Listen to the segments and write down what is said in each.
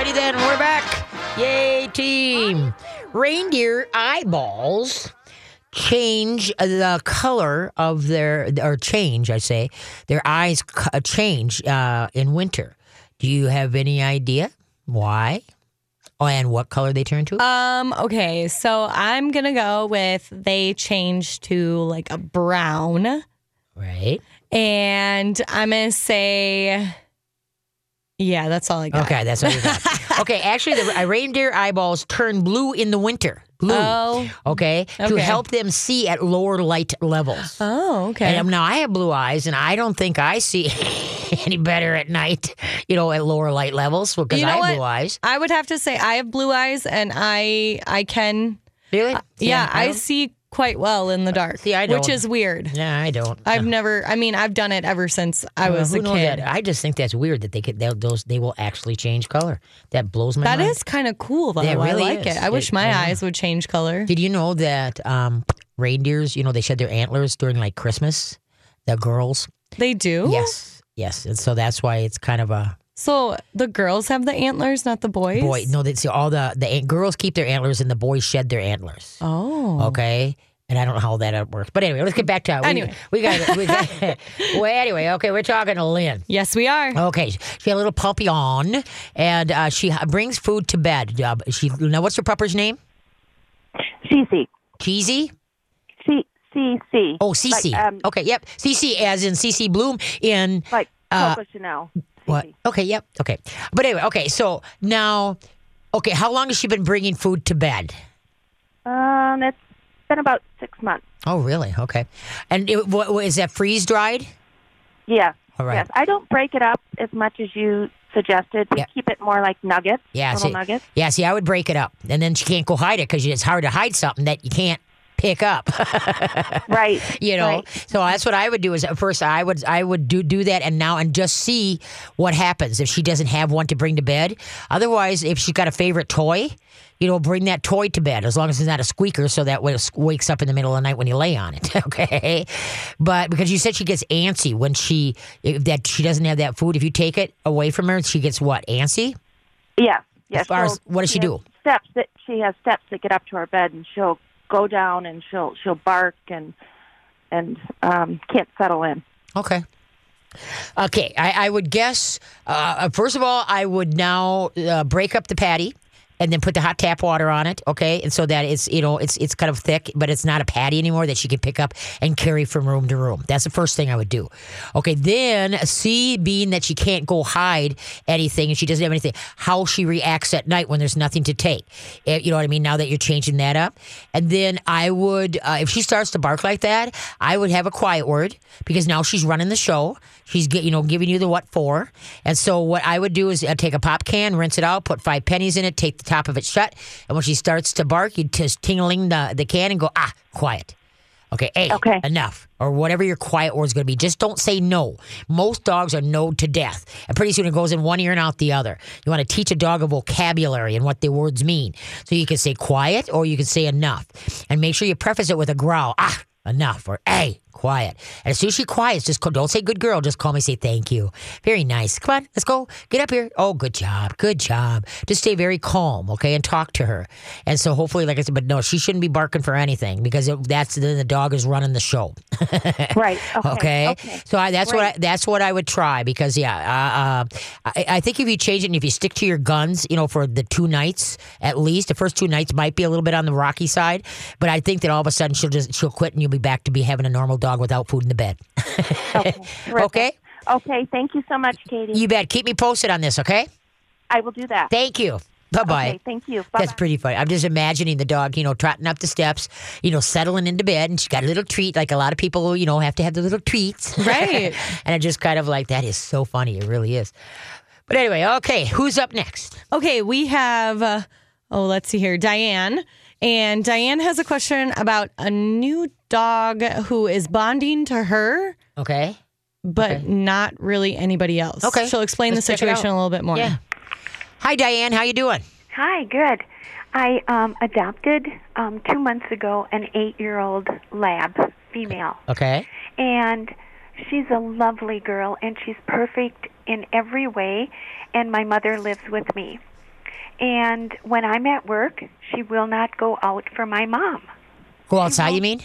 Alrighty then, we're back. Yay, team. Reindeer eyeballs change the color of their, or change, I say, their eyes change uh, in winter. Do you have any idea why? Oh, and what color they turn to? Um, okay, so I'm gonna go with they change to like a brown. right. And I'm gonna say Yeah, that's all I got. Okay, that's all you got. okay, actually, the uh, reindeer eyeballs turn blue in the winter. Blue. Oh. okay, to Okay. help them see at lower light levels. Oh, okay. And um, now I have blue eyes, and I don't think I see any better at night. You know, at lower light levels because You know I have what? blue eyes. I would have to say I have blue eyes and I I can Really? See, yeah, I don't- see quite well in the dark. See, I Which don't. is weird. Yeah, I don't. I've never I mean, I've done it ever since I Well, was a kid. that? I just think that's weird that they could. They'll, those they will actually change color. That blows my That mind. is kind of cool though. It I really like is. it. I wish my yeah. eyes would change color. Did you know that um, reindeers? You know, they shed their antlers during like Christmas. The girls. They do? Yes, yes, and so that's why it's kind of a So the girls have the antlers, not the boys? boy. No, they see all the the an- girls keep their antlers and the boys shed their antlers. Oh. Okay. And I don't know how that works, but anyway, let's get back to it. Anyway. we got we got. well, anyway, okay, we're talking to Lynn. Yes, we are. Okay, she had a little puppy on, and uh, she brings food to bed. Uh, she now, what's her pupper's name? Cece. Cheesy. C C C. Oh, Cece. Like, um, okay, yep, Cece, as in Cece Bloom in like uh, Coco Chanel. What? Okay, yep, okay. But anyway, okay. So now, okay, how long has she been bringing food to bed? Um, it's been about six months. Oh, really? Okay. And it, what, what, is that freeze dried? Yeah. All right. Yes. I don't break it up as much as you suggested. We Yeah. keep it more like nuggets. Yeah, Little see, nuggets. yeah. See, I would break it up, and then she can't go hide it because it's hard to hide something that you can't pick up. Right. you know, Right. so that's what I would do. Is at first I would I would do do that, and now and just see what happens if she doesn't have one to bring to bed. Otherwise, if she's got a favorite toy, you know, bring that toy to bed as long as it's not a squeaker, so that way it wakes up in the middle of the night when you lay on it. okay, but because you said she gets antsy when she if that she doesn't have that food. If you take it away from her, she gets what antsy. Yes. Yes. As far as- what does she has do? Steps that she has steps that get up to her bed, and she'll go down and she'll she'll bark and and um, can't settle in. Okay. Okay, I, I would guess. Uh, first of all, I would now uh, break up the patty and then put the hot tap water on it. Okay, and so that it's you know it's it's kind of thick, but it's not a patty anymore that she can pick up and carry from room to room. That's the first thing I would do. Okay, then see, being that she can't go hide anything and she doesn't have anything, how she reacts at night when there's nothing to take. Eh, You know what I mean? Now that you're changing that up, and then I would, uh, if she starts to bark like that, I would have a quiet word because now she's running the show. She's get, you know giving you the what for, and so what I would do is uh, take a pop can, rinse it out, put five pennies in it, take the top of it shut, and when she starts to bark, you just tingling the the can and go ah quiet. Okay, hey, Okay. enough. Or whatever your quiet word's going to be. Just don't say no. Most dogs are no to death. And pretty soon it goes in one ear and out the other. You want to teach a dog a vocabulary and what the words mean. So you can say quiet or you can say enough. And make sure you preface it with a growl. Ah, enough. Or hey, quiet. And as soon as she quiets, just call, don't say good girl. Just call me, say thank you. Very nice. Come on, let's go. Get up here. Oh, good job. Good job. Just stay very calm, okay, and talk to her. And so hopefully, like I said, but no, she shouldn't be barking for anything because it, that's then the dog is running the show. Right. Okay. Okay. Okay. So I, that's what I, that's what I would try because yeah, uh, uh, I, I think if you change it and if you stick to your guns, you know, for the two nights at least, the first two nights might be a little bit on the rocky side, but I think that all of a sudden she'll just she'll quit and you'll be back to be having a normal dog without food in the bed. Okay. Okay. Okay. Thank you so much, Katie. You bet. Keep me posted on this. Okay. I will do that. Thank you. Bye bye. Okay. Thank you. Bye. That's pretty funny. I'm just imagining the dog, you know, trotting up the steps, you know, settling into bed, and she got a little treat, like a lot of people, you know, have to have the little treats. Right. and I'm just kind of like, that is so funny. It really is. But anyway, okay, who's up next? Okay, we have, uh, oh, let's see here, Diane. And Diane has a question about a new dog who is bonding to her, Okay. but Okay. not really anybody else. Okay, She'll explain let's the check it situation out. a little bit more. Yeah. Hi, Diane. How you doing? Hi, good. I um, adopted um, two months ago an eight-year-old lab female, Okay. and she's a lovely girl, and she's perfect in every way. And my mother lives with me, And when I'm at work, she will not go out for my mom. Go outside, you mean?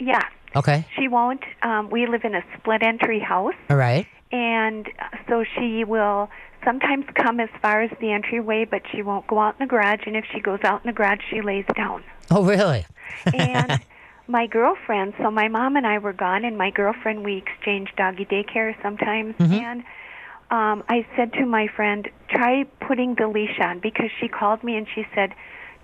Yeah, Okay. she won't. Um, we live in a split entry house, All right. and uh, so she will sometimes come as far as the entryway, but she won't go out in the garage. And if she goes out in the garage, she lays down. Oh, really? and my girlfriend, so my mom and I were gone, and my girlfriend, we exchanged doggy daycare sometimes. And um, I said to my friend, try putting the leash on because she called me and she said,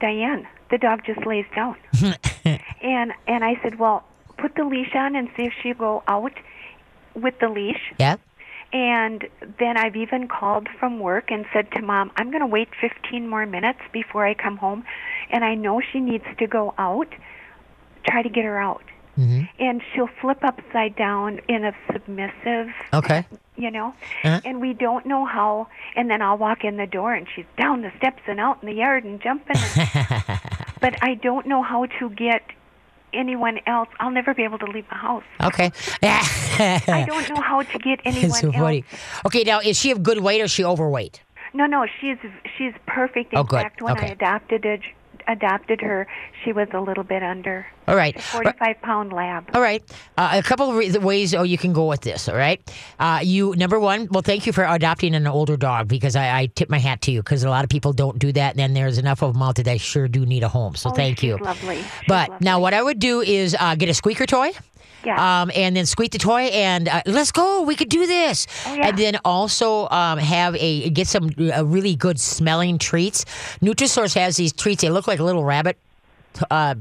Diane, the dog just lays down. and and I said, well, put the leash on and see if she'll go out with the leash. Yeah. And then I've even called from work and said to mom, I'm going to wait 15 more minutes before I come home. And I know she needs to go out. Try to get her out. hmm And she'll flip upside down in a submissive, Okay. you know. Uh-huh. And we don't know how. And then I'll walk in the door and she's down the steps and out in the yard and jumping. but I don't know how to get anyone else. I'll never be able to leave the house. Okay. I don't know how to get anyone so else. Okay, now is she of good weight or is she overweight? No, no, she's she's perfect. Oh, In Oh, good. fact, when Okay. I adopted it, adopted her, she was a little bit under All right. forty-five pound lab. All right. Uh, a couple of re- ways oh you can go with this. All right. Uh, you number one. Well, thank you for adopting an older dog because I, I tip my hat to you because a lot of people don't do that, and then there's enough of them out there that sure do need a home. So Oh, thank you. Lovely. She's But lovely. now, what I would do is uh, get a squeaker toy. Yeah. Um, and then squeak the toy and uh, let's go. We could do this. Oh, yeah. And then also um, have a get some uh, really good smelling treats. Nutrisource has these treats. They look like little rabbit. Uh,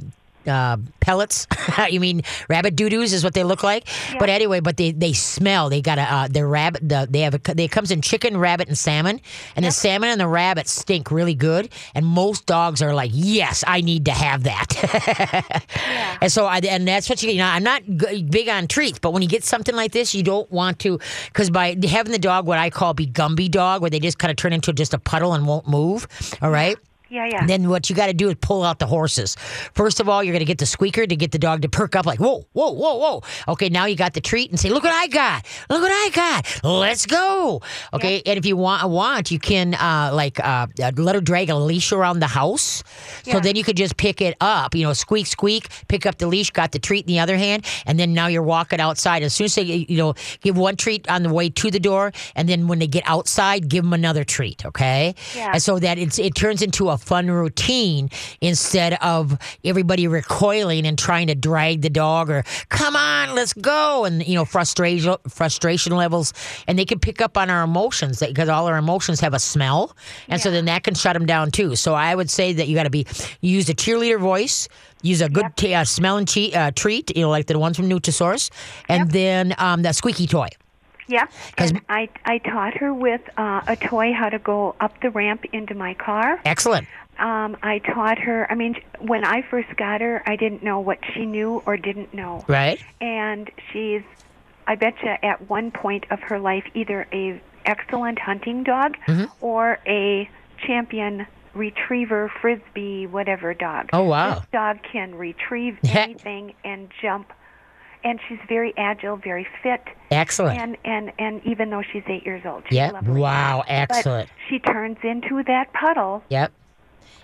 uh, pellets. you mean rabbit doo doos is what they look like. But anyway, but they, they smell. They got a uh, their rabbit. The, they have a they it comes in chicken, rabbit, and salmon. And the salmon and the rabbit stink really good. And most dogs are like, yes, I need to have that. And so I and that's what you you know. I'm not g- big on treats, but when you get something like this, you don't want to because by having the dog, what I call be Gumby dog, where they just kind of turn into just a puddle and won't move. All right. Yeah, yeah. Then what you got to do is pull out the horses. First of all, you're going to get the squeaker to get the dog to perk up, like whoa, whoa, whoa, whoa. Okay, now you got the treat and say, look what I got, look what I got. Let's go. Okay, and if you want, want you can uh, like uh, let her drag a leash around the house. So then you could just pick it up. You know, squeak, squeak, pick up the leash, got the treat in the other hand, and then now you're walking outside. As soon as they, you know, give one treat on the way to the door, and then when they get outside, give them another treat. Okay. Yeah. And so that it's, it turns into a fun routine instead of everybody recoiling and trying to drag the dog or come on, let's go, and you know frustration frustration levels, and they can pick up on our emotions because all our emotions have a smell, and so then that can shut them down too. So I would say that you got to be use a cheerleader voice. Use a good t- uh, smelling che- uh, treat, you know, like the ones from Nutrisource, and then um, that squeaky toy. Yep. And I I taught her with uh, a toy how to go up the ramp into my car. Excellent. Um, I taught her. I mean, when I first got her, I didn't know what she knew or didn't know. Right? And she's, I bet you, at one point of her life, either a excellent hunting dog Mm-hmm. or a champion retriever, frisbee, whatever dog. Oh, wow. This dog can retrieve anything and jump, and she's very agile, very fit. Excellent. And, and and even though she's eight years old, she's Yeah. lovely. Wow. But Excellent. she turns into that puddle Yep.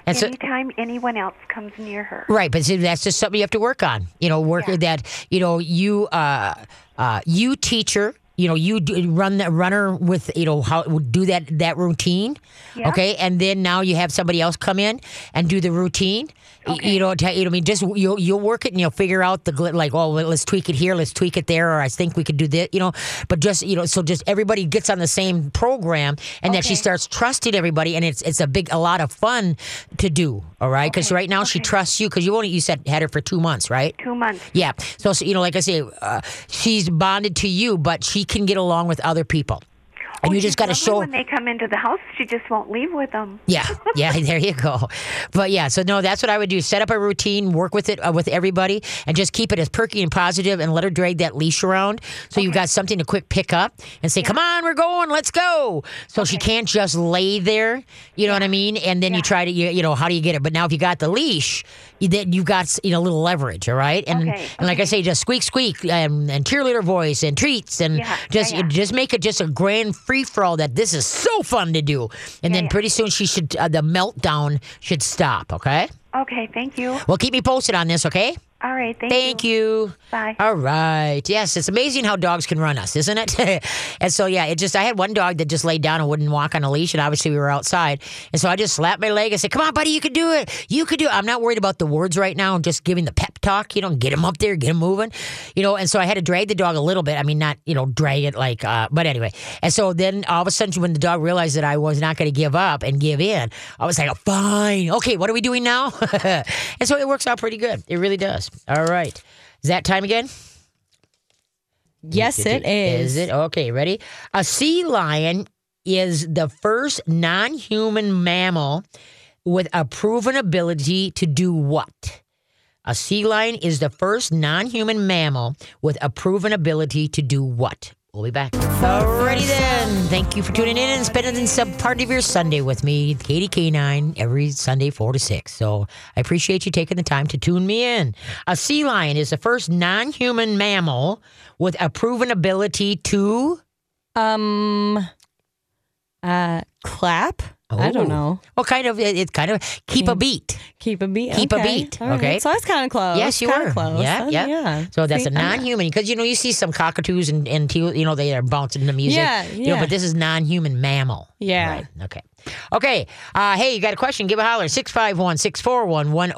And so, anytime anyone else comes near her. Right, but see, that's just something you have to work on. You know, work Yeah. that. You know, you uh, uh, you teacher. You know, you run that runner with you know how do that that routine. Yeah. Okay, and then now you have somebody else come in and do the routine. Y- You know, t- you know, I mean, just you'll you'll work it and you'll figure out the like, oh, well, let's tweak it here, let's tweak it there, or I think we could do this. You know, but just you know, so just everybody gets on the same program, and that she starts trusting everybody, and it's it's a big a lot of fun to do. All right, because Okay, right now she trusts you because you only you said had her for two months, right? Two months. Yeah. So, so you know, like I say, uh, she's bonded to you, but she can get along with other people. And Oh, you just got to show. when they come into the house. She just won't leave with them. Yeah, yeah, there you go. But yeah, so no, that's what I would do. Set up a routine, work with it uh, with everybody, and just keep it as perky and positive, and let her drag that leash around, so you've got something to quick pick up and say, "Come on, we're going, let's go." So she can't just lay there. You know what I mean? And then you try to, you, you know, how do you get it? But now if you got the leash, you, then you've got you know a little leverage. All right, and Okay, and like I say, just squeak, squeak, and, and cheerleader voice and treats, and Yeah, just yeah, yeah. just make it just a grand free for all that this is so fun to do, and then pretty soon she should uh, the meltdown should stop. Okay. Okay, thank you. Well, keep me posted on this. Okay. All right, thank, Thank you. Bye. All right. Yes, it's amazing how dogs can run us, isn't it? and so, yeah, it just, I had one dog that just laid down and wouldn't walk on a leash. And obviously, we were outside. And so I just slapped my leg and said, Come on, buddy, you can do it. You can do it. I'm not worried about the words right now. I'm just giving the pep talk, you know, get him up there, get him moving, you know. And so I had to drag the dog a little bit. I mean, not, you know, drag it like, uh, but anyway. And so then all of a sudden, when the dog realized that I was not going to give up and give in, I was like, Fine. Okay, what are we doing now? and so it works out pretty good. It really does. All right. Is that time again? Yes, it is. Is it? Okay, ready? A sea lion is the first non human mammal with a proven ability to do what? A sea lion is the first non human mammal with a proven ability to do what? We'll be back. Alrighty then. Thank you for tuning in and spending some part of your Sunday with me, Katie K9, every Sunday, 4 to 6. So I appreciate you taking the time to tune me in. A sea lion is the first non human mammal with a proven ability to. Um, uh, clap. I Oh. don't know. Well, kind of, It's it kind of keep a beat. Keep a beat. Keep a beat, All right. okay? So I was kind of close. Yes, you were. Close. Yeah, yeah. yeah. So that's See, a non-human because you know you see some cockatoos and and teal, you know they are bouncing the music. Yeah, You know, yeah. but this is non-human mammal. Yeah. Right. Okay. Okay. Uh, hey, you got a question? Give a holler. 651 641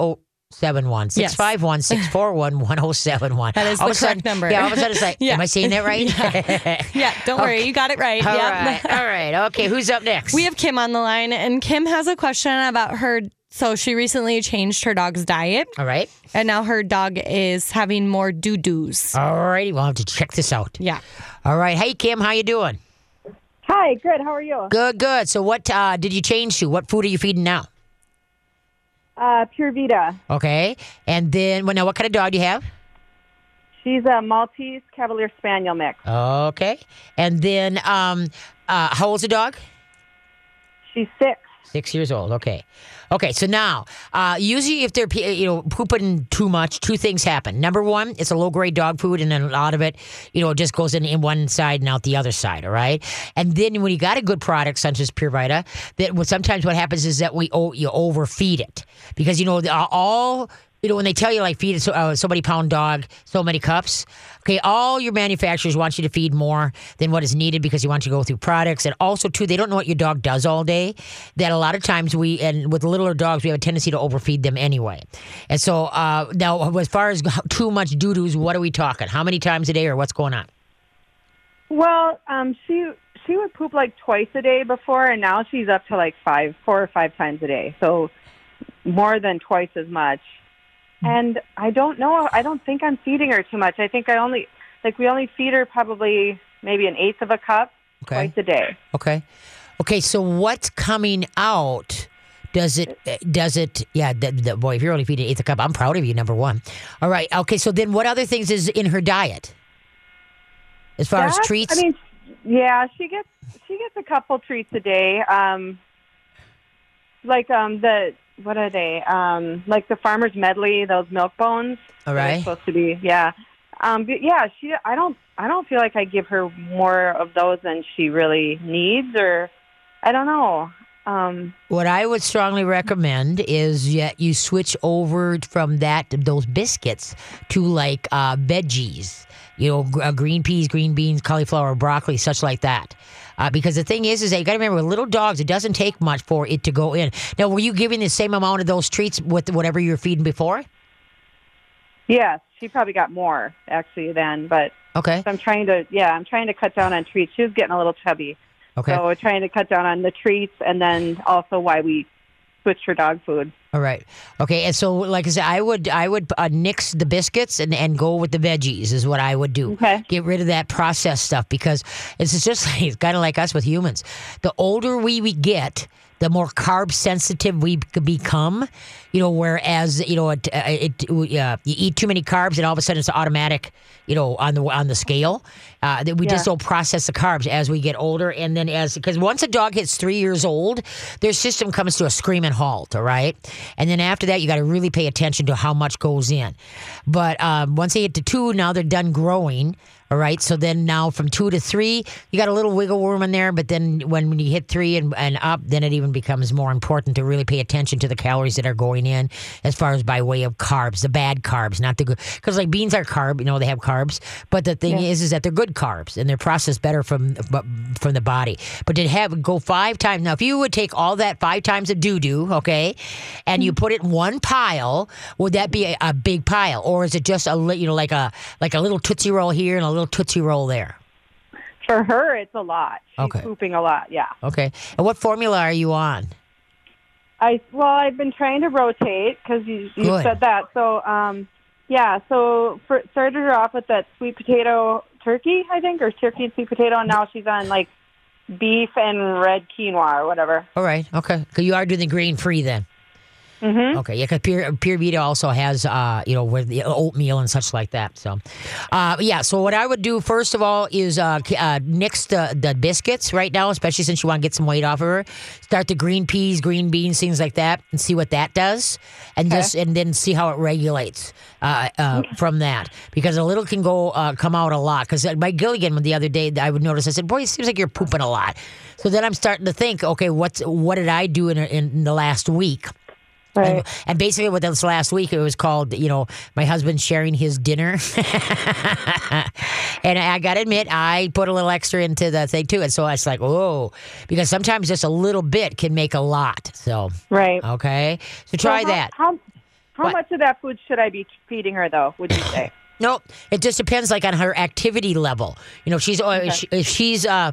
1071. 651 641 1071. That is All the of a sudden- correct number. Yeah, all of a sudden it's like, Yeah. am I saying that right? Yeah, don't worry. You got it right. All yeah. right. All right. Okay. Who's up next? We have Kim on the line, and Kim has a question about her. So she recently changed her dog's diet, All right. and now her dog is having more doo doos. All righty. We'll have to check this out. Yeah. All right. Hey, Kim, how you doing? Hi, good. How are you? Good, good. So what uh, did you change to? What food are you feeding now? Uh, Pure Vita. Okay. And then, well, now, what kind of dog do you have? She's a Maltese Cavalier Spaniel mix. Okay. And then, um, uh, how old's the dog? She's six. Six years old. Okay. Okay. So now, uh, usually if they're you know pooping too much, two things happen. Number one, it's a low grade dog food, and then a lot of it, you know, just goes in in one side and out the other side. All right. And then when you got a good product such as Pure Vita, that sometimes what happens is that we oh, you overfeed it because you know all. You know, when they tell you like feed so, uh, so many pound dog, so many cups. Okay, all your manufacturers want you to feed more than what is needed because you want you to go through products, and also too, they don't know what your dog does all day. That a lot of times we and with littler dogs, we have a tendency to overfeed them anyway. And so uh, now, as far as too much doo doos, what are we talking? How many times a day, or what's going on? Well, um, she she would poop like twice a day before, and now she's up to like five, four or five times a day. So more than twice as much. And I don't know. I don't think I'm feeding her too much. I think I only like we only feed her probably maybe an eighth of a cup Okay. twice a day. Okay. Okay. So what's coming out? Does it? Does it? Yeah. The, the, boy, if you're only feeding eighth a cup, I'm proud of you. Number one. All right. Okay. So then, what other things is in her diet? As far as treats. I mean, yeah, she gets she gets a couple treats a day. Um, like um the what are they? Um, like the farmer's medley, those milk bones. All right. Supposed to be, yeah. Um, but yeah, she. I don't. I don't feel like I give her more of those than she really needs, or I don't know. Um, What I would strongly recommend is that you switch over from that those biscuits to like uh, veggies, you know, uh, green peas, green beans, cauliflower, broccoli, such like that. Uh, because the thing is, is that you got to remember, with little dogs, it doesn't take much for it to go in. Now, were you giving the same amount of those treats with whatever you were feeding before? yes, she probably got more actually then, but Okay. I'm trying to. Yeah, I'm trying to cut down on treats. She was getting a little chubby. Okay. So we're trying to cut down on the treats, and then also why we switched her dog food. All right. Okay. And so, like I said, I would I would uh, nix the biscuits and, and go with the veggies is what I would do. Okay. Get rid of that processed stuff because it's just like, it's kind of like us with humans. The older we, we get, the more carb sensitive we become. You know, whereas you know it, uh, it uh, you eat too many carbs and all of a sudden it's automatic. You know, on the on the scale, uh, that we just don't process the carbs as we get older, and then as because once a dog hits three years old, their system comes to a screaming halt. All right, and then after that, you got to really pay attention to how much goes in. But um, once they hit to two, now they're done growing. All right. So then now from two to three, you got a little wiggle room in there. But then when, when you hit three and, and up, then it even becomes more important to really pay attention to the calories that are going in as far as by way of carbs, the bad carbs, not the good. Because like beans are carb, you know, they have carbs. But the thing is, is that they're good carbs and they're processed better from from the body. But to have go five times now, if you would take all that five times of doo doo, okay, and you mm-hmm. put it in one pile, would that be a, a big pile, or is it just a you know like a like a little tootsie roll here and a little tootsie roll there? For her, it's a lot. She's Okay. pooping a lot. Yeah. Okay. And what formula are you on? I well, I've been trying to rotate because you, you Good. said that. So, um, yeah. So for, started her off with that sweet potato turkey, I think, or turkey and sweet potato, and now she's on like beef and red quinoa or whatever. All right. Okay. 'Cause you are doing the grain free then. Mm-hmm. Okay, yeah, because Pure, Pure Vita also has, uh, you know, with the oatmeal and such like that. So, uh, yeah. So what I would do first of all is uh, uh, nix the, the biscuits right now, especially since you want to get some weight off of her. Start the green peas, green beans, things like that, and see what that does, and just and then see how it regulates uh, uh, from that. Because a little can go uh, come out a lot. Because my Gilligan the other day, I would notice. I said, "Boy, it seems like you're pooping a lot." So then I'm starting to think, okay, what's what did I do in, in the last week? Right. And, and basically, with this last week, it was called, you know, my husband sharing his dinner. and I got to admit, I put a little extra into the thing too. And so it's like, oh, because sometimes just a little bit can make a lot. So, Right. okay. So try So how- that. How how much of that food should I be feeding her, though? Would you say? No, it just depends, like on her activity level. You know, she's if she- if she's uh,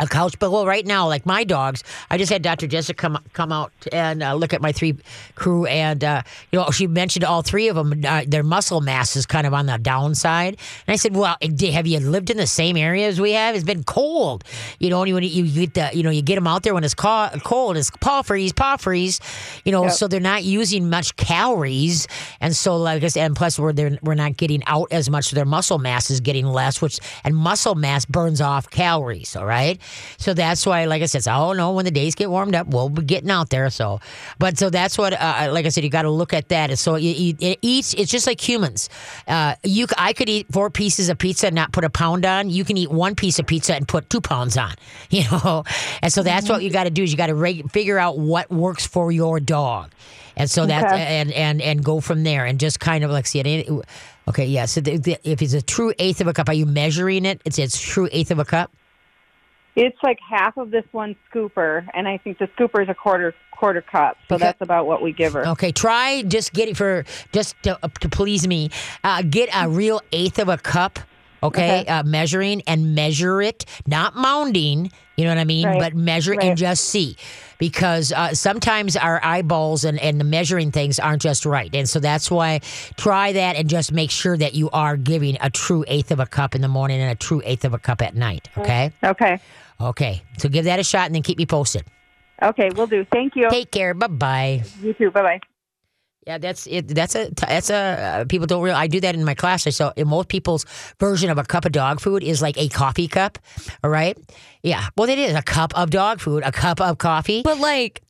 a couch, but well, right now, like my dogs, I just had Dr. Jessica come come out and uh, look at my three crew, and uh, you know, she mentioned all three of them, uh, their muscle mass is kind of on the downside. And I said, well, have you lived in the same area as we have? It's been cold, you know. And when you get the, you know, you get them out there when it's cold, it's paw freeze, paw freeze, you know. Yep. So they're not using much calories, and so like I said, and plus we're they're, we're not getting out as much. So their muscle mass is getting less, which and muscle mass burns off calories. All right, so that's why, like I said, so, oh no, when the days get warmed up, we'll be getting out there. So, but so that's what, uh, like I said, you got to look at that. So you, you it eats. It's just like humans. Uh, you I could eat four pieces of pizza and not put a pound on. You can eat one piece of pizza and put two pounds on. You know, and so that's what you got to do is you got to reg- figure out what works for your dog. And so that's Okay. and and and go from there and just kind of like see it. Okay, yeah. So the, the, if it's a true eighth of a cup, are you measuring it? It's it's true eighth of a cup. It's like half of this one scooper, and I think the scooper is a quarter quarter cup. So Okay. that's about what we give her. Okay, try just getting for just to, to please me. Uh, get a real eighth of a cup. Okay, Okay. Uh, measuring and measure it, not mounding. You know what I mean? Right. But measure and just see, because uh, sometimes our eyeballs and and the measuring things aren't just right, and so that's why try that and just make sure that you are giving a true eighth of a cup in the morning and a true eighth of a cup at night. Okay. Okay. Okay. So give that a shot and then keep me posted. Okay, we'll do. Thank you. Take care. Bye bye. You too. Bye bye. Yeah, that's it. That's a that's a uh, people don't real. I do that in my class. I saw in most people's version of a cup of dog food is like a coffee cup. All right. Yeah. Well, it is a cup of dog food, a cup of coffee. But like,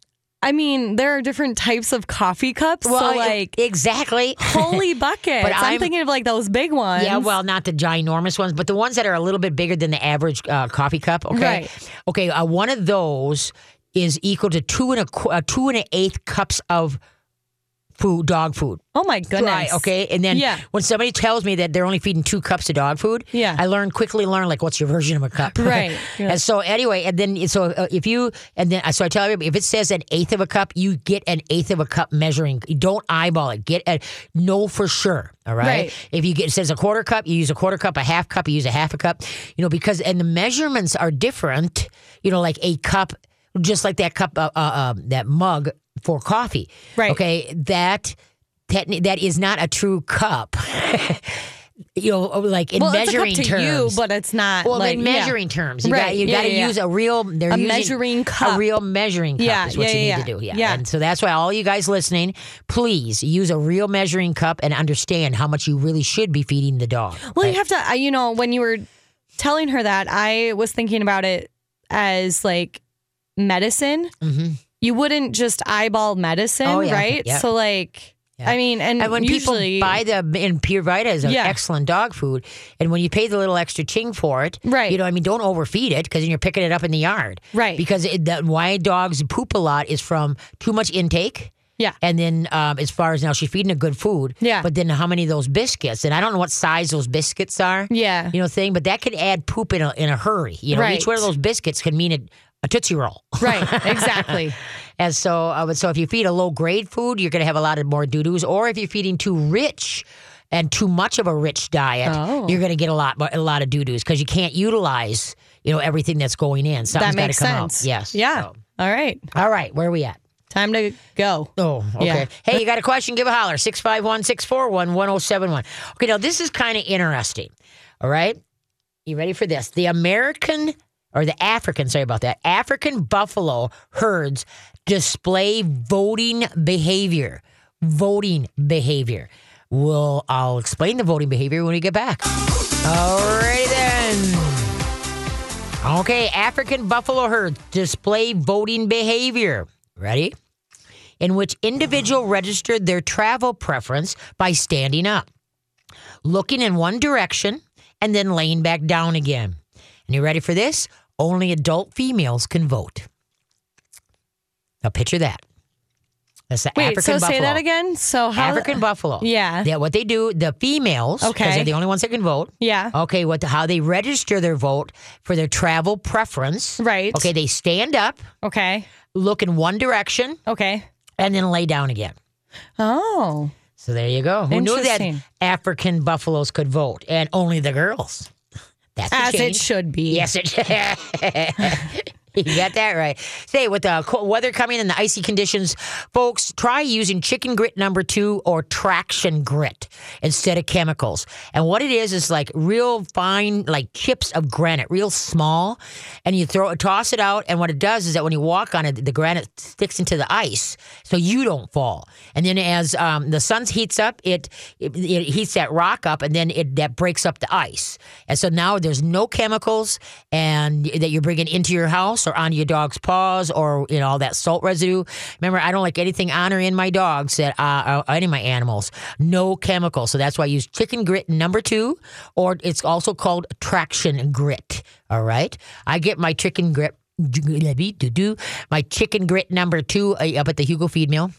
I mean, there are different types of coffee cups. Well, so like, exactly. holy buckets. But I'm, I'm- thinking of like those big ones. Yeah, well, not the ginormous ones, but the ones that are a little bit bigger than the average uh, coffee cup. Okay, Right. okay. Uh, one of those is equal to two and a qu- uh, two and an eighth cups of food, dog food. Oh my goodness. Right, okay. And then Yeah. when somebody tells me that they're only feeding two cups of dog food, Yeah. I learn quickly learn like what's your version of a cup, Right, yeah. And so anyway, and then so uh, if you and then so I tell everybody if it says an eighth of a cup, you get an eighth of a cup measuring. You don't eyeball it. Get a know for sure. All right. Right. If you get it says a quarter cup, you use a quarter cup. A half cup, you use a half a cup. You know because and the measurements are different. You know, like a cup, just like that cup, uh, uh, um, that mug for coffee. Right. Okay. That techni- that is not a true cup. you know, like in well, measuring it's a cup to terms. you, but it's not. well, like, in yeah. measuring terms, you Right, got you yeah, got to yeah, use yeah. a real. They're A measuring cup. A real measuring cup Yeah, is what yeah, you need to do. Yeah. yeah. and so that's why all you guys listening, please use a real measuring cup and understand how much you really should be feeding the dog. Well, right? you have to, you know, when you were telling her that, I was thinking about it as like medicine. Mhm. You wouldn't just eyeball medicine, Oh, yeah. right? Yep. So, like, I mean, and, And when usually, people buy the and Pure Vita is an Yeah. excellent dog food, and when you pay the little extra ching for it, Right. You know, I mean, don't overfeed it because then you're picking it up in the yard, Right. Because it, that, why dogs poop a lot is from too much intake. Yeah. And then, um, as far as now, she's feeding a good food. Yeah. But then, how many of those biscuits? And I don't know what size those biscuits are. Yeah. You know, thing, but that could add poop in a in a hurry. You know, each one of those biscuits could mean a, a tootsie roll. right, exactly. And so, uh, so if you feed a low grade food, you're going to have a lot of more doo doos. Or if you're feeding too rich and too much of a rich diet, Oh. you're going to get a lot, a lot of doo doos because you can't utilize, you know, everything that's going in. Something's that makes come sense. out. Yes. Yeah. So- All right. All right. Where are we at? Time to go. Oh, okay. Yeah. Hey, you got a question? Give a holler. 651 641 1071. Okay, now this is kind of interesting. All right. You ready for this? The American or the African, sorry about that, African buffalo herds display voting behavior. Voting behavior. Well, I'll explain the voting behavior when we get back. All right, then. Okay, African buffalo herds display voting behavior. Ready? In which individual registered their travel preference by standing up, looking in one direction, and then laying back down again. And you ready for this? Only adult females can vote. Now picture that. That's the African buffalo. Wait, African so buffalo. say that again. So how? African buffalo. Yeah. Yeah, what they do, the females, because Okay. they're the only ones that can vote. Yeah. Okay, what how they register their vote for their travel preference. Right. Okay, they stand up, Okay. look in one direction, Okay. and then lay down again. Oh. So there you go. Who knew that African buffaloes could vote and only the girls? That's As it should be. Yes, it. you got that right. Say with the cold weather coming and the icy conditions, folks, try using chicken grit number two or traction grit instead of chemicals. And what it is is like real fine, like chips of granite, real small, and you throw it toss it out. And what it does is that when you walk on it, the granite sticks into the ice, so you don't fall. And then as um, the sun heats up, it, it it heats that rock up, and then it that breaks up the ice. And so now there's no chemicals and that you're bringing into your house or on your dog's paws or you know all that salt residue. Remember, I don't like anything on or in my dogs that uh, uh, any of my animals. No chemicals. So that's why I use chicken grit number two, or it's also called traction grit. All right, I get my chicken grit. My chicken grit number two uh, up at the Hugo Feed Mill.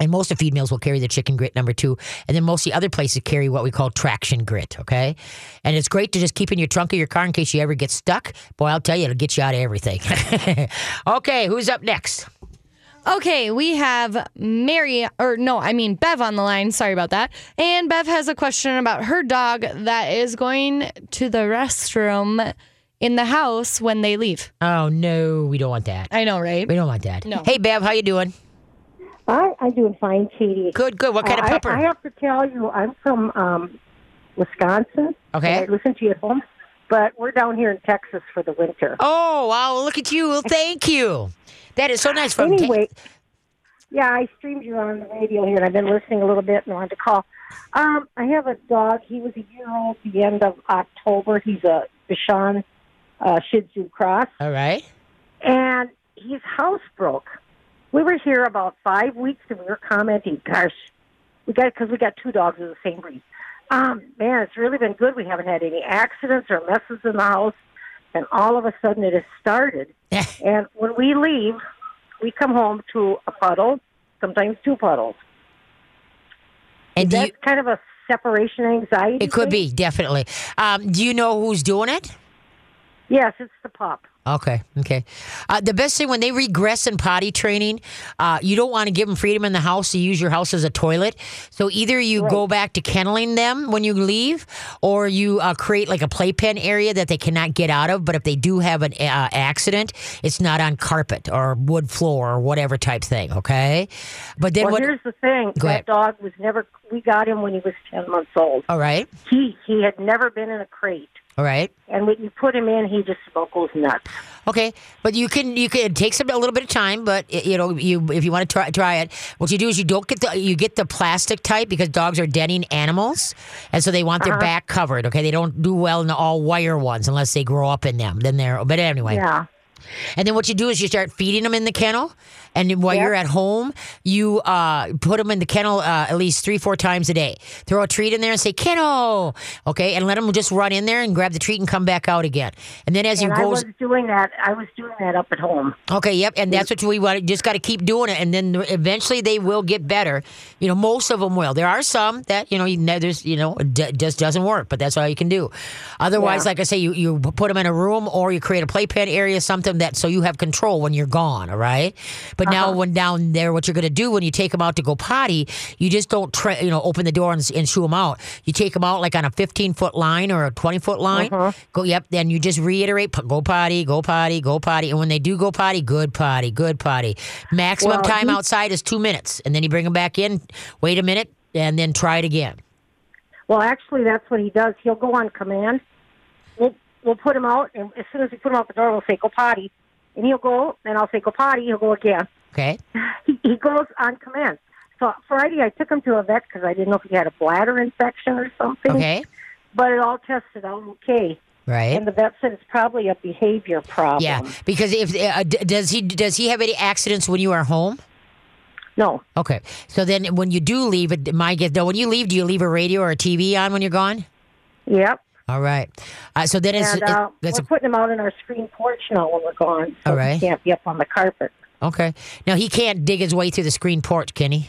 And most of feed mills will carry the chicken grit number two. And then most of the other places carry what we call traction grit, okay? And it's great to just keep in your trunk of your car in case you ever get stuck. Boy, I'll tell you, it'll get you out of everything. okay, who's up next? Okay, we have Mary, or no, I mean Bev on the line. Sorry about that. And Bev has a question about her dog that is going to the restroom in the house when they leave. Oh, no, we don't want that. I know, right? We don't want that. No. Hey, Bev, how you doing? I, I'm doing fine, Katie. Good, good. What kind of I- pepper? I, have to tell you, I'm from um, Wisconsin. Okay. I listen to you at home, but we're down here in Texas for the winter. oh, wow, look at you. Well, thank you. That is so nice from anyway, yeah, I streamed you on the radio here, and I've been listening a little bit and wanted to call. Um, I have a dog. He was a year old at the end of October. He's a Bichon uh, Shih Tzu cross, All right. and his house broke. We were here about five weeks, and we were commenting, "Gosh, we got because we got two dogs of the same breed. Um, man, it's really been good. We haven't had any accidents or messes in the house, and all of a sudden it has started. and when we leave, we come home to a puddle, sometimes two puddles. And That's you, kind of a separation anxiety. it could thing. be, definitely. Um, do you know who's doing it? Yes, it's the pup. Okay, okay. Uh, the best thing when they regress in potty training, uh, you don't want to give them freedom in the house to use your house as a toilet. So either you go back to kenneling them when you leave, or you uh, create like a playpen area that they cannot get out of. But if they do have an uh, accident, it's not on carpet or wood floor or whatever type thing. Okay, but then Well, what? here's the thing. Go ahead. that dog was never. We got him when he was ten months old. All right, He he had never been in a crate, all right. and when you put him in, he just goes nuts. Okay, but you can you can it takes a little bit of time, but you know you if you want to try try it, what you do is you don't get the you get the plastic type because dogs are denning animals, and so they want their uh-huh. back covered. Okay, they don't do well in the all wire ones unless they grow up in them. Then they're but anyway. Yeah. And then what you do is you start feeding them in the kennel, and while Yep. you're at home, you uh, put them in the kennel uh, at least three, four times a day. Throw a treat in there and say kennel, okay, and let them just run in there and grab the treat and come back out again. And then as And you I was doing that. I was doing that up at home. okay, yep, and that's what we want. Just got to keep doing it, and then eventually they will get better. You know, most of them will. There are some that you know, you, know, there's you know, d- just doesn't work, but that's all you can do. Otherwise, Yeah. like I say, you you put them in a room or you create a playpen area, something that so you have control when you're gone. All right, but now Uh-huh. when down there, what you're going to do when you take them out to go potty, you just don't tra- you know open the door and, and shoo them out. You take them out like on a 15 foot line or a 20 foot line. Uh-huh. Go yep. Then you just reiterate, go potty, go potty, go potty, and when they do go potty, good potty, good potty. Maximum Well, time he- outside is two minutes, and then you bring them back in. Wait a minute, and then try it again. Well, actually, that's what he does. He'll go on command. We'll we'll put him out, and as soon as we put him out the door, we'll say go potty, and he'll go, and I'll say go potty. He'll go again. Okay. He, he goes on command. So Friday, I took him to a vet because I didn't know if he had a bladder infection or something. Okay. But it all tested out okay, Right. and the vet said it's probably a behavior problem. Yeah, because if uh, d- does he does he have any accidents when you are home? No. Okay, so then when you do leave, it my guess. Though when you leave, do you leave a radio or a TV on when you're gone? Yep. All right. Uh, so then it's, and it- uh, it's we're putting him out in our screen porch now when we're gone. So All right. He can't be up on the carpet. okay. Now he can't dig his way through the screen porch, can he?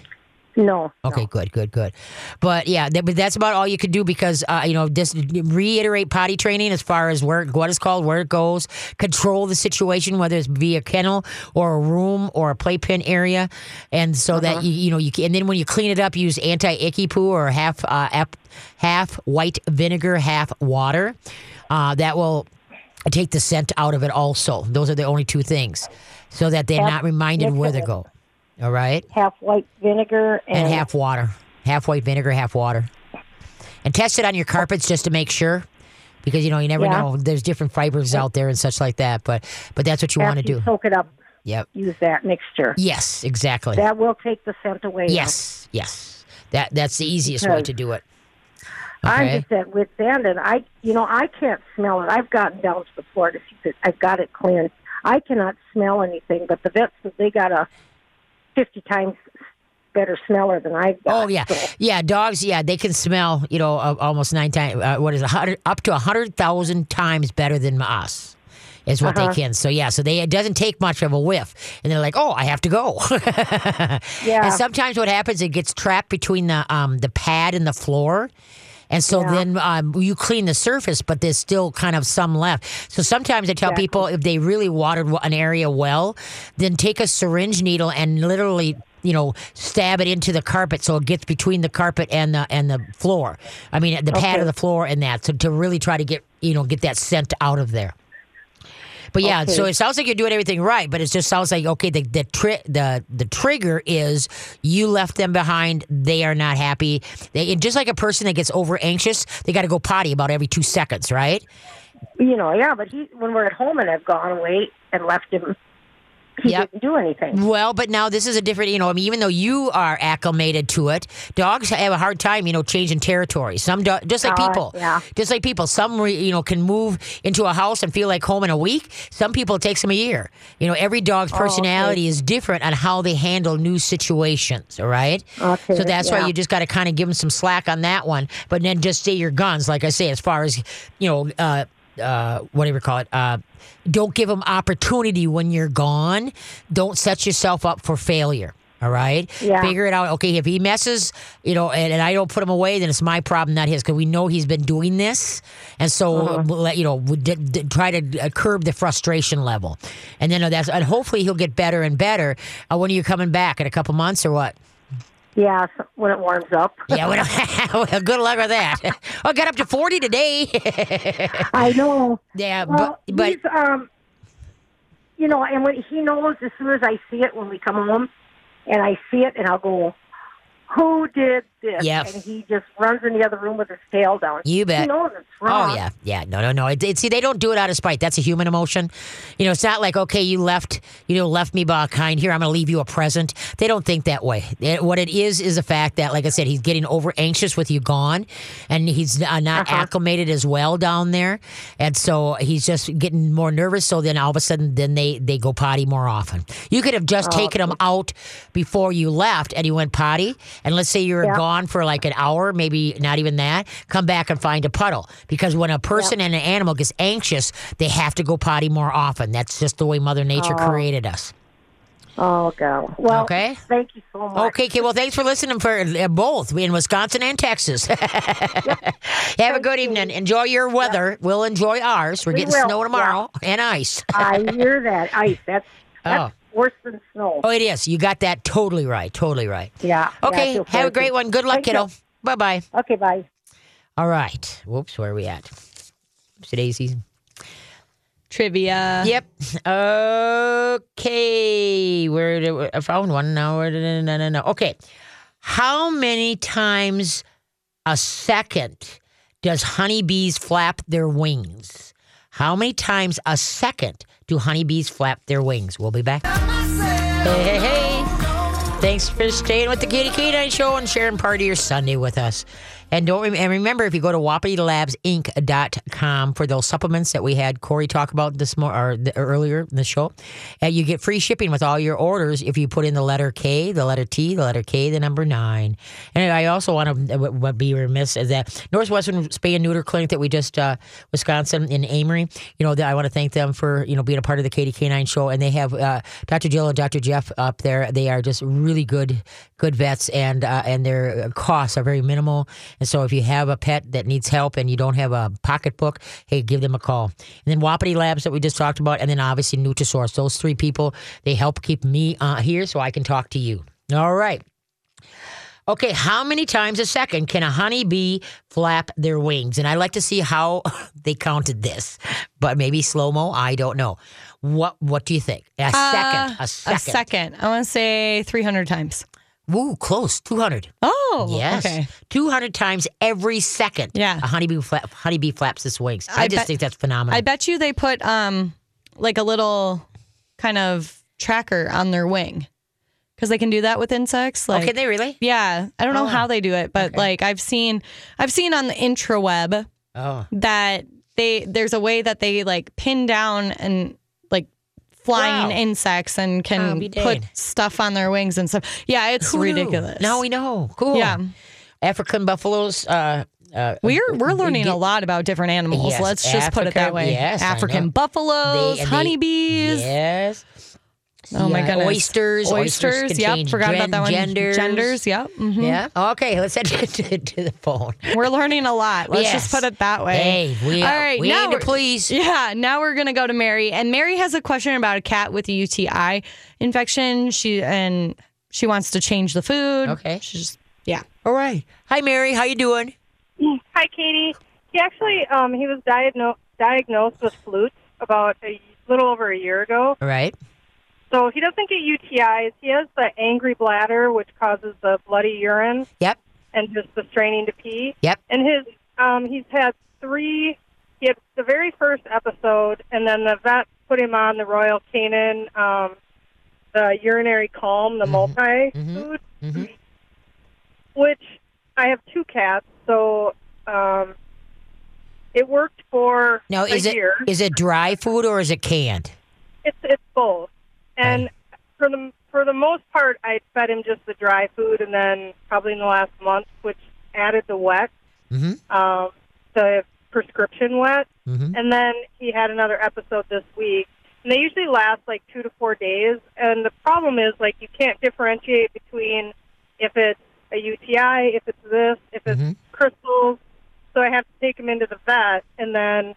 No. Okay, no. good, good, good. But yeah, that, but that's about all you could do because uh, you know just reiterate potty training as far as where what is called where it goes. Control the situation whether it's via kennel or a room or a playpen area, and so that you you know you can, and then when you clean it up, use anti icky poo or half uh, ap, half white vinegar, half water. Uh, that will take the scent out of it. Also, those are the only two things, so that they're not reminded where they go. All right Half white vinegar and, and half water, half white vinegar, half water, and test it on your carpets just to make sure, because you know you never Yeah. know. There's different fibers out there and such like that, but but that's what you want to you do. soak it up. Yep. Use that mixture. Yes, exactly. That will take the scent away. yes, yes. That that's the easiest way to do it. I'm just at wit's end, and I, you know, I can't smell it. I've gotten down to the floor to see that I've got it clean. I cannot smell anything, but the vets they got a fifty times better smeller than I've got. Oh yeah, So, yeah. Dogs, yeah, they can smell. You know, uh, almost nine times. Uh, what is it? a hundred up to a hundred thousand times better than us. Is what Uh-huh. they can. So yeah, so they it doesn't take much of a whiff, and they're like, "Oh, I have to go." Yeah. And sometimes what happens, it gets trapped between the um the pad and the floor. And so Yeah. then um, you clean the surface, but there's still kind of some left. So sometimes I tell Exactly. people if they really watered an area well, then take a syringe needle and literally, you know, stab it into the carpet so it gets between the carpet and the and the floor. I mean, the pad of the floor and that, so to really try to get you know get that scent out of there. But yeah, Okay. so it sounds like you're doing everything right, but it just sounds like okay. The the tri- the the trigger is you left them behind. They are not happy. They and just like a person that gets over anxious, they got to go potty about every two seconds, right? you know, yeah. But he, when we're at home and I've gone away and left him, he Yep. didn't do anything. Well, but now this is a different, you know, I mean, even though you are acclimated to it, dogs have a hard time, you know, changing territory. Some, do- just like Uh, people, yeah. just like people, some, re, you know, can move into a house and feel like home in a week. Some people, it takes them a year. You know, every dog's Oh, okay. personality is different on how they handle new situations, all right? Okay, So that's why you just got to kind of give them some slack on that one, but then just stay your guns, like I say, as far as, you know, uh, uh, whatever you call it, uh, don't give them opportunity when you're gone. Don't set yourself up for failure. All right. Yeah. Figure it out. Okay. If he messes, you know, and, and I don't put him away, then it's my problem, not his, because we know he's been doing this, and so Uh-huh. we'll let you know, we did, did try to uh, curb the frustration level, and then uh, that's and hopefully he'll get better and better. Uh, when are you coming back in a couple months or what? Yeah, when it warms up. Yeah. Well, well, good luck with that. I got up to forty today. I know. yeah, Well, but but he's, um, you know, and when he knows as soon as I see it when we come home, and I see it, and I'll go, who did Yep. And he just runs in the other room with his tail down. You bet. He knows it's wrong. Oh yeah, yeah. No, no, no. It, it, see, they don't do it out of spite. That's a human emotion. You know, it's not like okay, you left, you know, left me behind here. I'm going to leave you a present. They don't think that way. It- what it is is the fact that, like I said, he's getting over anxious with you gone, and he's uh, not acclimated as well down there, and so he's just getting more nervous. So then all of a sudden, then they they go potty more often. You could have just taken him out before you left, and he went potty. And let's say you're Yeah. gone for like an hour, maybe not even that. Come back and find a puddle because when a person and an animal gets anxious, they have to go potty more often. That's just the way Mother Nature created us. Oh, God. Well, Okay. thank you so much. Okay, kid. Well, thanks for listening for uh, both in Wisconsin and Texas. Have a good evening. Enjoy your weather. We'll enjoy ours. We're We getting will, snow tomorrow and ice. I hear that. Ice. That's, that's Oh. Worse than snow. Oh, it is. You got that totally right. Totally right. Yeah. yeah, Okay. feel have a great one. Good luck, Thank kiddo. Bye bye. Okay, bye. All right. Whoops. Where are we at? Today's season. Trivia. Yep. Okay. Where did I found one now? Where no no no? Okay. How many times a second does honeybees flap their wings? How many times a second do honeybees flap their wings? We'll be back. Hey, hey, hey. Thanks for staying with the Katie K9 Show and sharing part of your Sunday with us. And don't and remember, if you go to wapitilabsinc.com for those supplements that we had Corey talk about this more or the, earlier in the show, uh, you get free shipping with all your orders if you put in the letter K, the letter T, the letter K, the number nine. And I also want to be remiss is that Northwestern Spay and Neuter Clinic that we just uh, Wisconsin in Amery. You know, I want to thank them for you know being a part of the Katie K9 Show, and they have uh, Dr. Jill and Dr. Jeff up there. They are just really good good vets, and uh, and their costs are very minimal. And so if you have a pet that needs help and you don't have a pocketbook, hey, give them a call. And then Wapiti Labs that we just talked about, and then obviously Nutrisource. Those three people they help keep me uh, here so I can talk to you. All right. Okay, how many times a second can a honeybee flap their wings? And I like to see how they counted this, but maybe slow mo. I don't know. What What do you think? A second. Uh, A second. A second. I want to say 300 times. Ooh, close. Two hundred. Oh, Yes. Okay. Two hundred times every second. Yeah. A honeybee flap, honeybee flaps its wings. I, I just bet- think that's phenomenal. I bet you they put um like a little kind of tracker on their wing because they can do that with insects. Like, oh, can they really? Yeah, I don't know Oh, how they do it, but okay. like I've seen, I've seen on the intraweb Oh. that they there's a way that they like pin down and flying Wow. insects and can put stuff on their wings and stuff. Yeah, it's Who knew? ridiculous. Now we know. Cool. Yeah. African buffaloes. Uh, uh, We're we're learning get- a lot about different animals. Yes, Let's just put it that way. yes, African buffaloes, they- honeybees. Yes. Oh my Yeah, goodness. Oysters. Oysters. can Yep. change Forgot about that one. Genders. Genders. Yep. mhm. Yeah. Okay. Let's head to, to, to the phone. We're learning a lot. Let's Yes. just put it that way. Hey, we, All right, we now aim to please. Yeah, now we're gonna go to Mary, and Mary has a question about a cat with a UTI infection. She and she wants to change the food. Okay. She's just yeah. All right. Hi, Mary. How you doing? Hi, Katie. He actually um, he was diagnosed diagnosed with flute about a little over a year ago. All right. So he doesn't get UTIs. He has the angry bladder, which causes the bloody urine Yep. and just the straining to pee. Yep. And his um, he's had three. He had the very first episode, and then the vet put him on the Royal Canin, um, the urinary calm, the multi food, hmm which I have two cats, so um, it worked for Now, a is it is it dry food or is it canned? It's it's both, and for the for the most part, I fed him just the dry food, and then probably in the last month, which added the wet, Mm-hmm. um, the prescription wet, Mm-hmm. and then he had another episode this week. And they usually last like two to four days. And the problem is like you can't differentiate between if it's a UTI, if it's this, if it's Mhm. crystals. So I have to take him into the vet, and then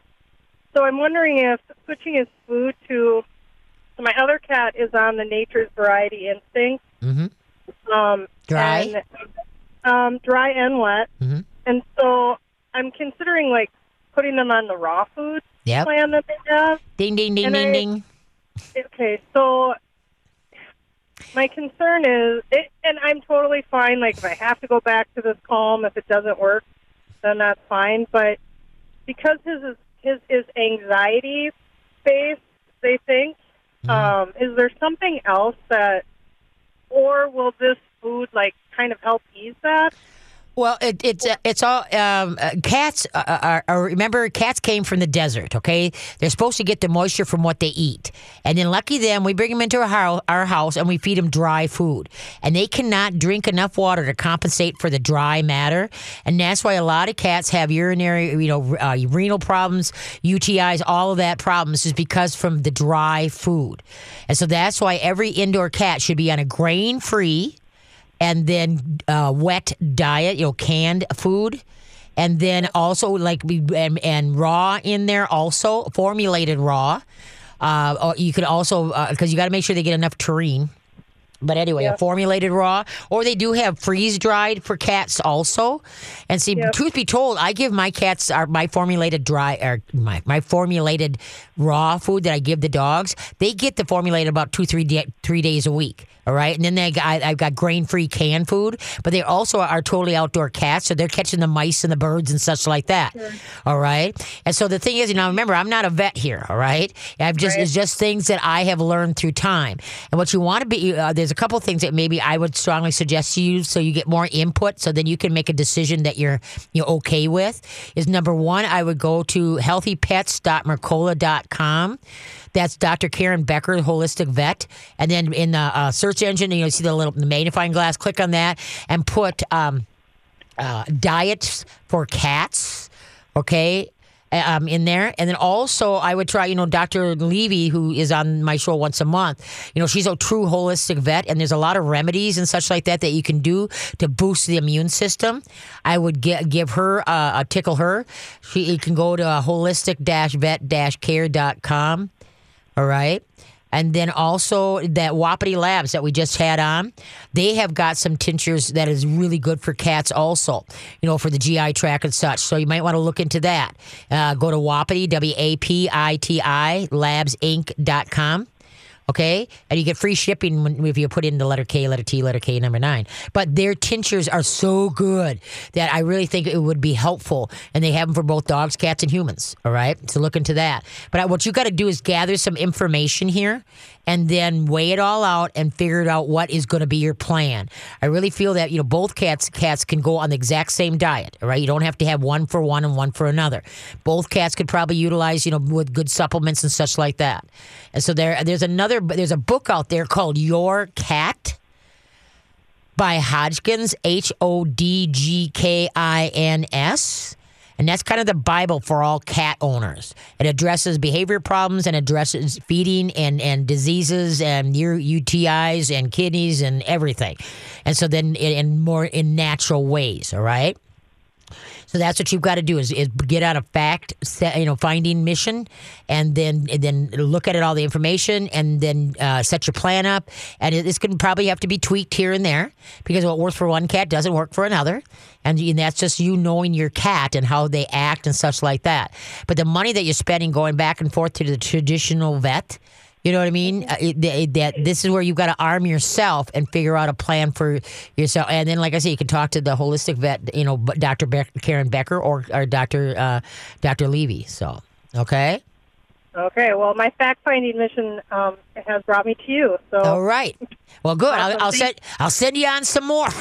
so I'm wondering if switching his food to my other cat is on the Nature's Variety Instinct, Mm-hmm. um, Dry? and, um, dry and wet, Mhm. and so I'm considering like putting them on the raw food Yep. plan that they have. Ding ding ding And ding I- ding. Okay, so my concern is, it, and I'm totally fine. Like if I have to go back to this calm, if it doesn't work, then that's fine. But because his his his anxiety face, they think, um, is there something else that, or will this food like kind of help ease that? Well, it, it's uh, it's all um, uh, cats. Uh, are, are, remember, cats came from the desert. Okay, they're supposed to get the moisture from what they eat, and then lucky them, we bring them into our house, our house and we feed them dry food, and they cannot drink enough water to compensate for the dry matter, and that's why a lot of cats have urinary, you know, uh, renal problems, UTIs, all of that problems is because from the dry food, and so that's why every indoor cat should be on a grain-free and then uh, wet diet, you know, canned food. And then also like and, and raw in there also formulated raw. Uh, you could also because you got to make sure they get enough taurine. But anyway, a formulated raw, or they do have freeze dried for cats also. And see, truth be told, I give my cats our my formulated dry or my my formulated raw food that I give the dogs. They get the formulated about two three da three days a week. All right, and then they got, I've got grain free canned food, but they also are totally outdoor cats, so they're catching the mice and the birds and such like that. All right, and so the thing is, you know, remember, I'm not a vet here. All right, I've just it's just things that I have learned through time. And what you want to be, uh, there's a couple of things that maybe I would strongly suggest to you, so you get more input, so then you can make a decision that you're you know okay with. Is number one, I would go to healthypets.mercola.com. That's Dr. Karen Becker, holistic vet. And then in the uh, search engine, you know, see the little magnifying glass. Click on that and put um, uh, diets for cats. Okay. Um, in there, and then also I would try, you know, Dr. Levy, who is on my show once a month. You know, she's a true holistic vet, and there's a lot of remedies and such like that that you can do to boost the immune system. I would get, give her uh, a tickle her. She you can go to holistic-vet-care.com. All right. And then also that Wapiti Labs that we just had on, they have got some tinctures that is really good for cats also, you know, for the GI tract and such. So you might want to look into that. Uh, go to Wapiti, W A P I T I, labsinc.com. Okay, and you get free shipping if you put in the letter K, letter T, letter K, number nine. But their tinctures are so good that I really think it would be helpful, and they have them for both dogs, cats, and humans. All right, so look into that. But what you got to do is gather some information here, and then weigh it all out and figure out what is going to be your plan. I really feel that you know both cats cats can go on the exact same diet. right? you don't have to have one for one and one for another. Both cats could probably utilize you know with good supplements and such like that. And so there there's another there's a book out there called Your Cat by Hodgkins H O D G K I N S. And that's kind of the Bible for all cat owners. It addresses behavior problems and addresses feeding and, and diseases and your UTIs and kidneys and everything. And so then in, in more in natural ways, all right? So that's what you've got to do is, is get out a fact, set, you know, finding mission, and then and then look at it all the information, and then uh, set your plan up. And it's going probably have to be tweaked here and there because what works for one cat doesn't work for another, and, and that's just you knowing your cat and how they act and such like that. But the money that you're spending going back and forth to the traditional vet. You know what I mean? Uh, that this is where you've got to arm yourself and figure out a plan for yourself. And then, like I said, you can talk to the holistic vet, you know, Dr. Beck, Karen Becker or, or Dr. Uh, Dr. Levy. So, okay. Okay, well, my fact finding mission um, has brought me to you. So All right. Well, good. I'll, I'll send I'll send you on some more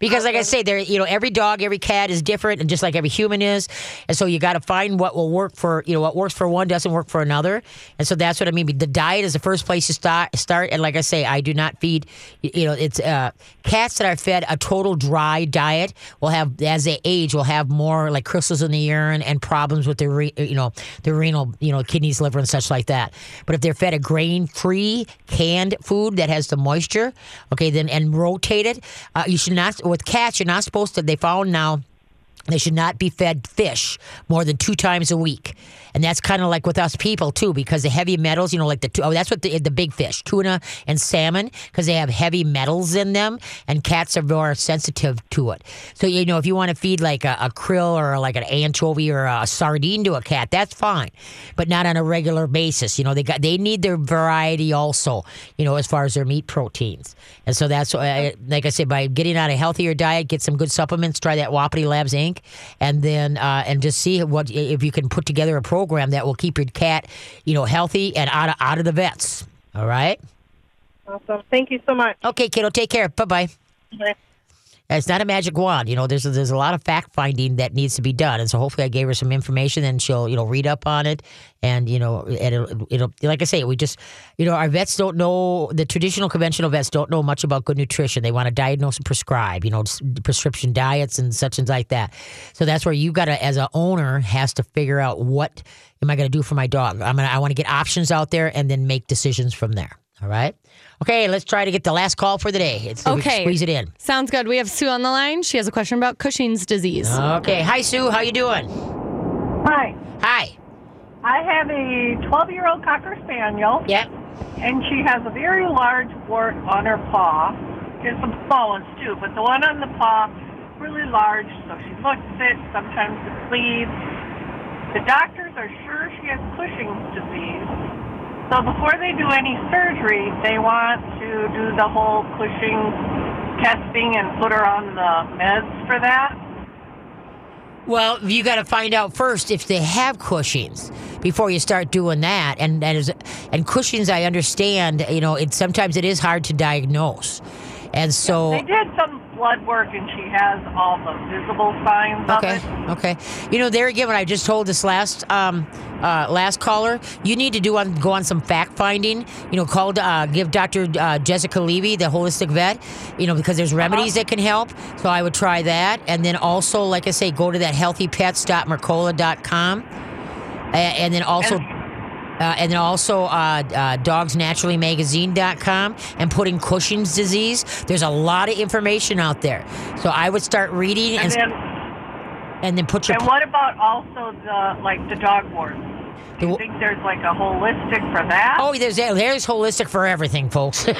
because, like I say, there you know every dog, every cat is different, and just like every human is, and so you got to find what will work for you know what works for one doesn't work for another, and so that's what I mean. The diet is the first place to start. Start, and like I say, I do not feed. You know, it's uh, cats that are fed a total dry diet will have as they age will have more like crystals in the urine and problems with the re, you know the renal you know kidneys, liver, and such like that. But if they're fed a grain free canned food that has the moisture, okay, then and rotated, uh, you should not with cats. You're not supposed to. They found now They should not be fed fish more than two times a week. And that's kind of like with us people too, because the heavy metals, you know, like the oh, that's what the, the big fish, tuna and salmon, because they have heavy metals in them, and cats are more sensitive to it. So you know, if you want to feed like a, a krill or like an anchovy or a sardine to a cat, that's fine, but not on a regular basis. You know, they got they need their variety also. You know, as far as their meat proteins, and so that's why, like I said, by getting on a healthier diet, get some good supplements, try that Wapiti Labs Inc and then uh, and just see what if you can put together a program that will keep your cat, you know, healthy and out of out of the vets. All right. Awesome. Thank you so much. Okay, kiddo. Take care. Bye bye. It's not a magic wand, you know. There's a, there's a lot of fact finding that needs to be done, and so hopefully I gave her some information, and she'll you know read up on it, and you know and it'll, it'll like I say, we just you know our vets don't know the traditional conventional vets don't know much about good nutrition. They want to diagnose and prescribe, you know, prescription diets and such and like that. So that's where you got to, as an owner, has to figure out what am I going to do for my dog. I'm gonna I want to get options out there and then make decisions from there. All right. Okay, let's try to get the last call for the day. Let's see if we can Okay. squeeze it in. Sounds good. We have Sue on the line. She has a question about Cushing's disease. Okay. Hi, Sue. How you doing? Hi. Hi. I have a 12 year old Cocker Spaniel, Yeah. and she has a very large wart on her paw. There's some small ones too, but the one on the paw, really large, so she looks it. Sometimes it bleeds. The doctors are sure she has Cushing's disease. So before they do any surgery, they want to do the whole Cushing testing and put her on the meds for that. Well, you got to find out first if they have Cushing's before you start doing that. And and, is, and Cushing's, I understand. You know, it sometimes it is hard to diagnose, and so They did some blood work, and she has all the visible signs Okay. of it. Okay. You know, there again, when I just told this last um, uh, last caller, you need to do on go on some fact finding. You know, call uh, give Dr. Uh, Jessica Levy, the holistic vet. You know, because there's remedies that can help. So I would try that, and then also, like I say, go to that healthypets.mercola.com, and, and then also. Uh, and then also uh, uh, dogsnaturallymagazine.com and put in Cushing's disease. There's a lot of information out there. So I would start reading And and, then, and then put your and what about also the like the dog wards? Do you think there's like a holistic for that? Oh, there's there's holistic for everything, folks.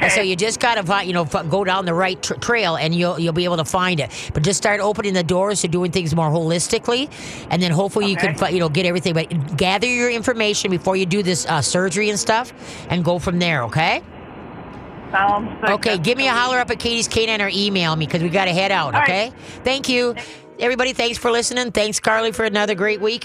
And so you just gotta you know go down the right tr- trail, and you'll you'll be able to find it. But just start opening the doors to doing things more holistically, and then hopefully you can you know get everything. But gather your information before you do this uh, surgery and stuff, and go from there. Okay. Sounds good. Okay. Give me a holler up at Katie's Canine or email me because we got to head out. All Okay. right. Thank you, everybody. Thanks for listening. Thanks, Carly, for another great week.